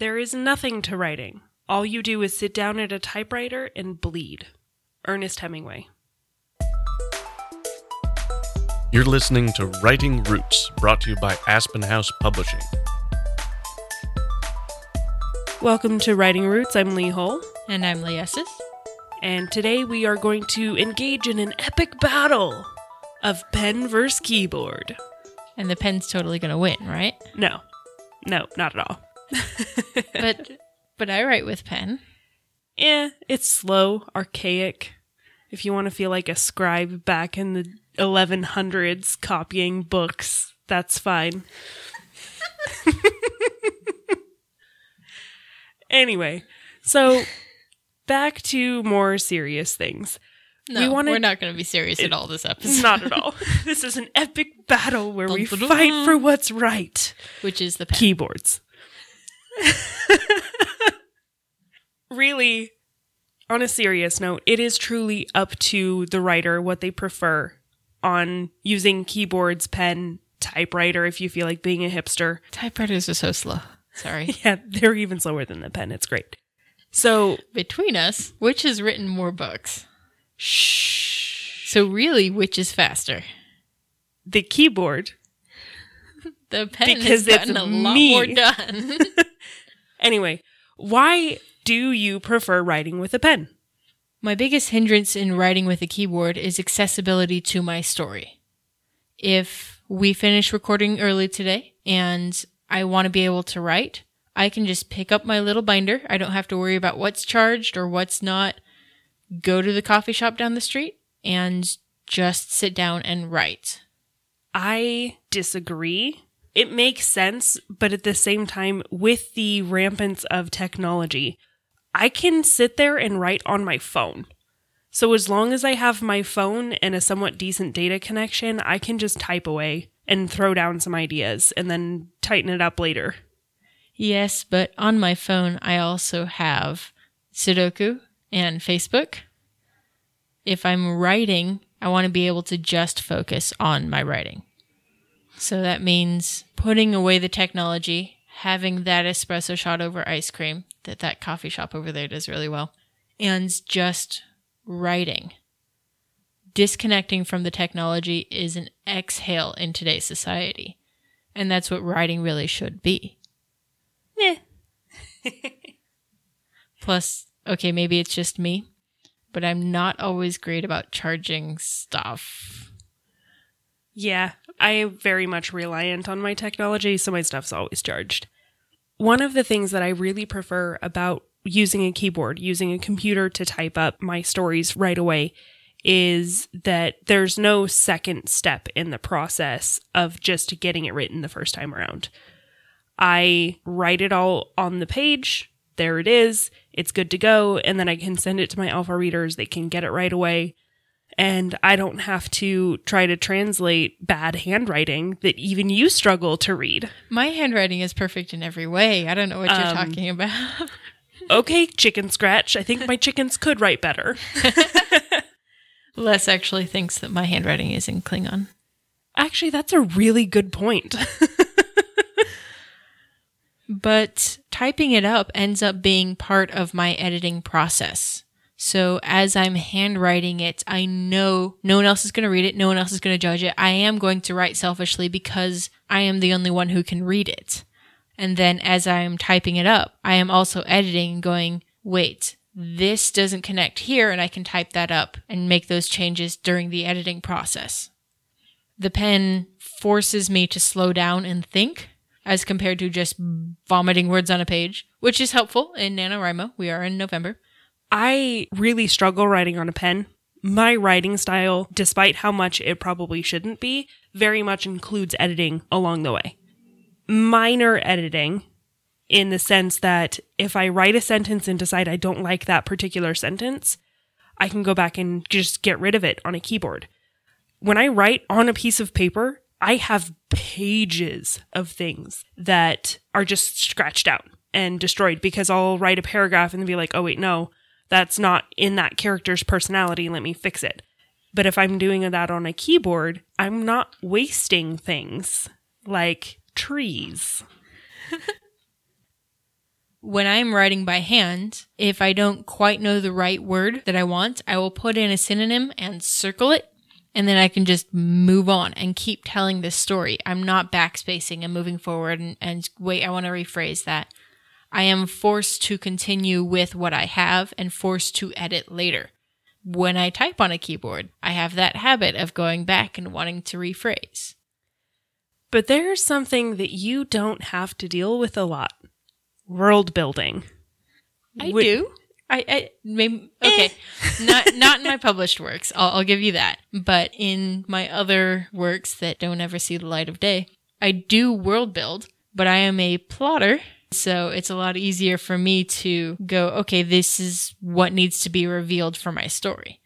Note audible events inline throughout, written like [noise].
There is nothing to writing. All you do is sit down at a typewriter and bleed. Ernest Hemingway. You're listening to Writing Roots, brought to you by Aspen House Publishing. Welcome to Writing Roots. I'm Lee Hull, And I'm Lee Leasis. and today we are going to engage in an epic battle of pen versus keyboard. And the pen's totally going to win, right? No, no, not at all. But but I write with pen. Yeah, it's slow, archaic. If you want to feel like a scribe back in the 1100s copying books, that's fine. [laughs] anyway, so back to more serious things. No, We wanted- are not going to be serious at all this [laughs] episode, Not at all. this is an epic battle where we fight for what's right. which is the pen. keyboards. [laughs] really, on a serious note, it is truly up to the writer what they prefer on using keyboards, pen, typewriter if you feel like being a hipster. Typewriters are so slow. Sorry. [laughs] Yeah, they're even slower than the pen. It's great. So, Between us, which has written more books? shh. So really, which is faster? The keyboard. [laughs] The pen Because has gotten a lot me. more done. Anyway, why do you prefer writing with a pen? My biggest hindrance in writing with a keyboard is accessibility to my story. If we finish recording early today and I want to be able to write, I can just pick up my little binder. I don't have to worry about what's charged or what's not. Go to the coffee shop down the street and just sit down and write. I disagree. It makes sense, but at the same time, with the rampance of technology, I can sit there and write on my phone. So as long as I have my phone and a somewhat decent data connection, I can just type away and throw down some ideas and then tighten it up later. Yes, but on my phone, I also have Sudoku and Facebook. If I'm writing, I want to be able to just focus on my writing. So that means putting away the technology, having that espresso shot over ice cream that that coffee shop over there does really well, and just writing. Disconnecting from the technology is an exhale in today's society. And that's what writing really should be. Yeah. [laughs] Plus, okay, maybe it's just me, but I'm not always great about charging stuff. Yeah, I am very much reliant on my technology, so my stuff's always charged. One of the things that I really prefer about using a keyboard, using a computer to type up my stories right away, is that there's no second step in the process of just getting it written the first time around. I write it all on the page. There it is. It's good to go. And then I can send it to my alpha readers. They can get it right away and I don't have to try to translate bad handwriting that even you struggle to read. My handwriting is perfect in every way. I don't know what you're Um, talking about. [laughs] Okay, chicken scratch. I think my chickens could write better. Les actually thinks that my handwriting is in Klingon. Actually, that's a really good point. [laughs] But typing it up ends up being part of my editing process. So as I'm handwriting it, I know no one else is going to read it. No one else is going to judge it. I am going to write selfishly because I am the only one who can read it. And then as I am typing it up, I am also editing and going, wait, this doesn't connect here. And I can type that up and make those changes during the editing process. The pen forces me to slow down and think as compared to just vomiting words on a page, which is helpful in NaNoWriMo. We are in November. I really struggle writing on a pen. My writing style, despite how much it probably shouldn't be, very much includes editing along the way. Minor editing in the sense that if I write a sentence and decide I don't like that particular sentence, I can go back and just get rid of it on a keyboard. When I write on a piece of paper, I have pages of things that are just scratched out and destroyed because I'll write a paragraph and be like, oh, wait, no, that's not in that character's personality. Let me fix it. But if I'm doing that on a keyboard, I'm not wasting things like trees. [laughs] When I'm writing by hand, if I don't quite know the right word that I want, I will put in a synonym and circle it. And then I can just move on and keep telling this story. I'm not backspacing and moving forward and, and wait, I want to rephrase that. I am forced to continue with what I have and forced to edit later. When I type on a keyboard, I have that habit of going back and wanting to rephrase. But there's something that you don't have to deal with a lot world building. I Would- do. I, I maybe eh. okay, [laughs] not not in my published works. I'll, I'll give you that. But in my other works that don't ever see the light of day, I do world build. But I am a plotter, so it's a lot easier for me to go. Okay, this is what needs to be revealed for my story.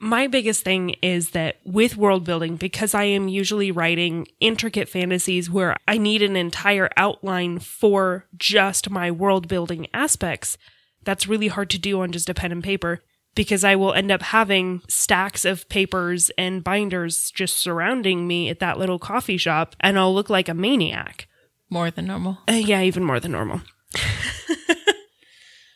My biggest thing is that with world building, because I am usually writing intricate fantasies where I need an entire outline for just my world building aspects, that's really hard to do on just a pen and paper because I will end up having stacks of papers and binders just surrounding me at that little coffee shop and I'll look like a maniac. More than normal. Uh, yeah, even more than normal. [laughs]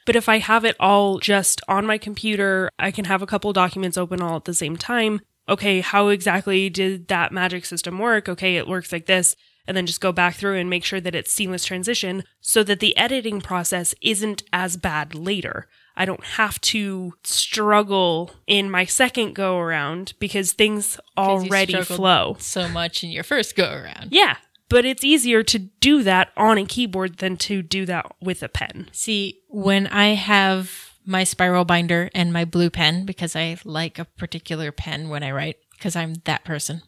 but if I have it all just on my computer, I can have a couple documents open all at the same time. Okay, how exactly did that magic system work? Okay, it works like this. And then just go back through and make sure that it's seamless transition so that the editing process isn't as bad later. I don't have to struggle in my second go around because things already flow. so much in your first go around. Yeah, but it's easier to do that on a keyboard than to do that with a pen. See, when I have my spiral binder and my blue pen, because I like a particular pen when I write, because I'm that person,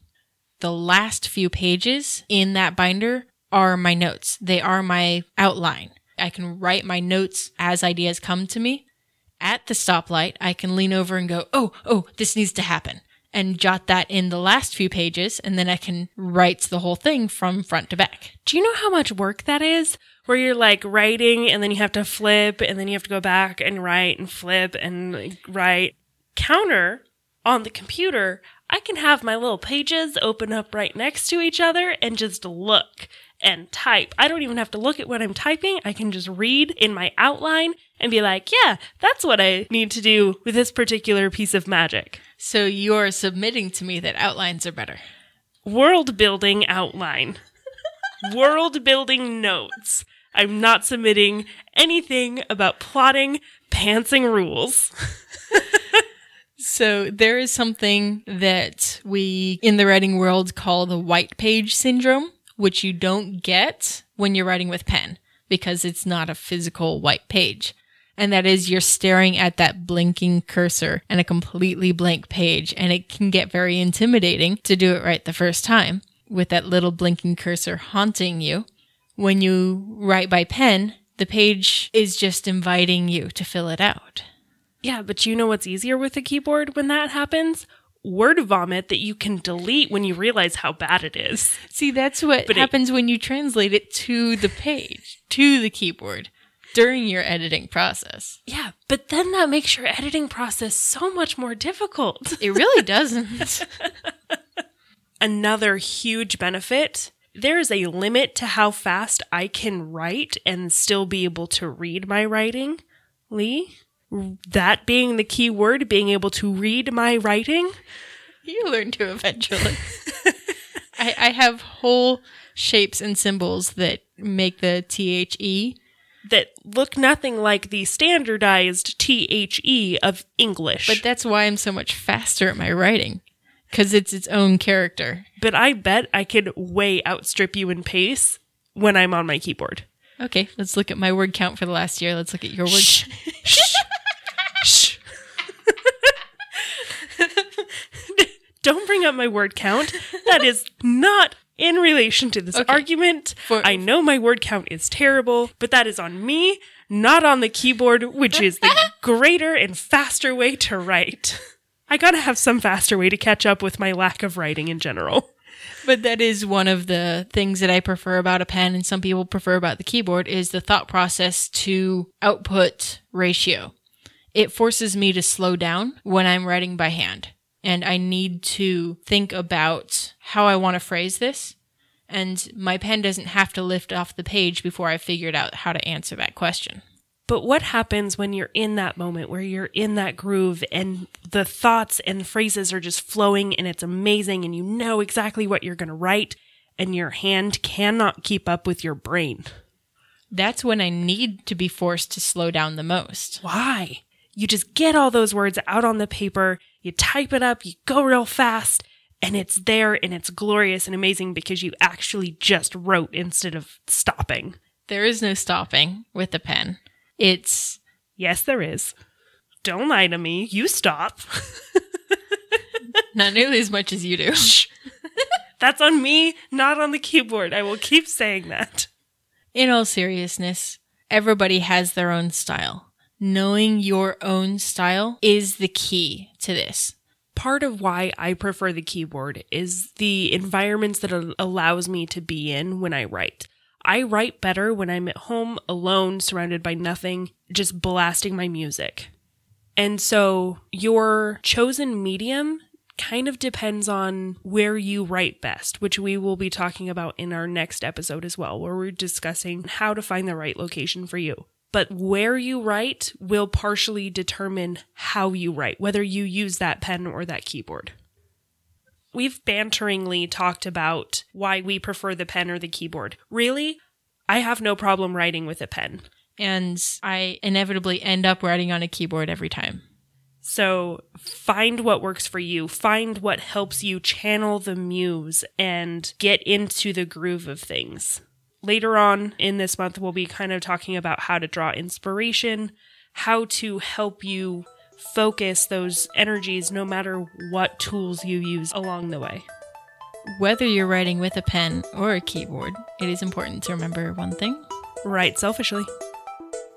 the last few pages in that binder are my notes. They are my outline. I can write my notes as ideas come to me. At the stoplight, I can lean over and go, oh, oh, this needs to happen. And jot that in the last few pages, and then I can write the whole thing from front to back. Do you know how much work that is? Where you're like writing and then you have to flip and then you have to go back and write and flip and write. Counter on the computer, I can have my little pages open up right next to each other and just look and type. I don't even have to look at what I'm typing. I can just read in my outline and be like, yeah, that's what I need to do with this particular piece of magic. So you're submitting to me that outlines are better. world building outline, world building notes. I'm not submitting anything about plotting, pantsing rules. So there is something that we in the writing world call the white page syndrome, which you don't get when you're writing with pen because it's not a physical white page. And that is you're staring at that blinking cursor and a completely blank page. And it can get very intimidating to do it right the first time with that little blinking cursor haunting you. When you write by pen, the page is just inviting you to fill it out. Yeah, but you know what's easier with a keyboard when that happens? Word vomit that you can delete when you realize how bad it is. See, that's what But it- happens when you translate it to the page, to the keyboard during your editing process. Yeah, but then that makes your editing process so much more difficult. [laughs] It really doesn't. [laughs] Another huge benefit there is a limit to how fast I can write and still be able to read my writing. Lee? That being the key word, being able to read my writing. you learn to eventually. [laughs] I, I have whole shapes and symbols that make the THE. that look nothing like the standardized THE of English. But that's why I'm so much faster at my writing. Because it's its own character. but I bet I could way outstrip you in pace when I'm on my keyboard. Okay, let's look at my word count for the last year. Let's look at your word. Shh. Shh. [laughs] [laughs] Don't bring up my word count. That is not in relation to this Okay. argument. For- I know my word count is terrible, but that is on me, not on the keyboard, which is the [laughs] greater and faster way to write. I gotta have some faster way to catch up with my lack of writing in general. But that is one of the things that I prefer about a pen and some people prefer about the keyboard is the thought process to output ratio. It forces me to slow down when I'm writing by hand and I need to think about how I want to phrase this And my pen doesn't have to lift off the page before I figured out how to answer that question. But what happens when you're in that moment where you're in that groove and the thoughts and phrases are just flowing and it's amazing and you know exactly what you're going to write and your hand cannot keep up with your brain? That's when I need to be forced to slow down the most. Why? You just get all those words out on the paper, you type it up, you go real fast, and it's there and it's glorious and amazing because you actually just wrote instead of stopping. There is no stopping with the pen. It's Yes, there is. Don't lie to me. You stop. not nearly as much as you do. [laughs] That's on me, not on the keyboard. I will keep saying that. In all seriousness, everybody has their own style. Knowing your own style is the key to this. Part of why I prefer the keyboard is the environments that it allows me to be in when I write. I write better when I'm at home alone, surrounded by nothing, just blasting my music. And so your chosen medium kind of depends on where you write best, which we will be talking about in our next episode as well, where we're discussing how to find the right location for you. But where you write will partially determine how you write, whether you use that pen or that keyboard. We've banteringly talked about why we prefer the pen or the keyboard. Really, I have no problem writing with a pen. And I inevitably end up writing on a keyboard every time. So find what works for you, find what helps you channel the muse and get into the groove of things. Later on in this month, we'll be kind of talking about how to draw inspiration, how to help you focus those energies no matter what tools you use along the way. Whether you're writing with a pen or a keyboard, it is important to remember one thing. Write selfishly.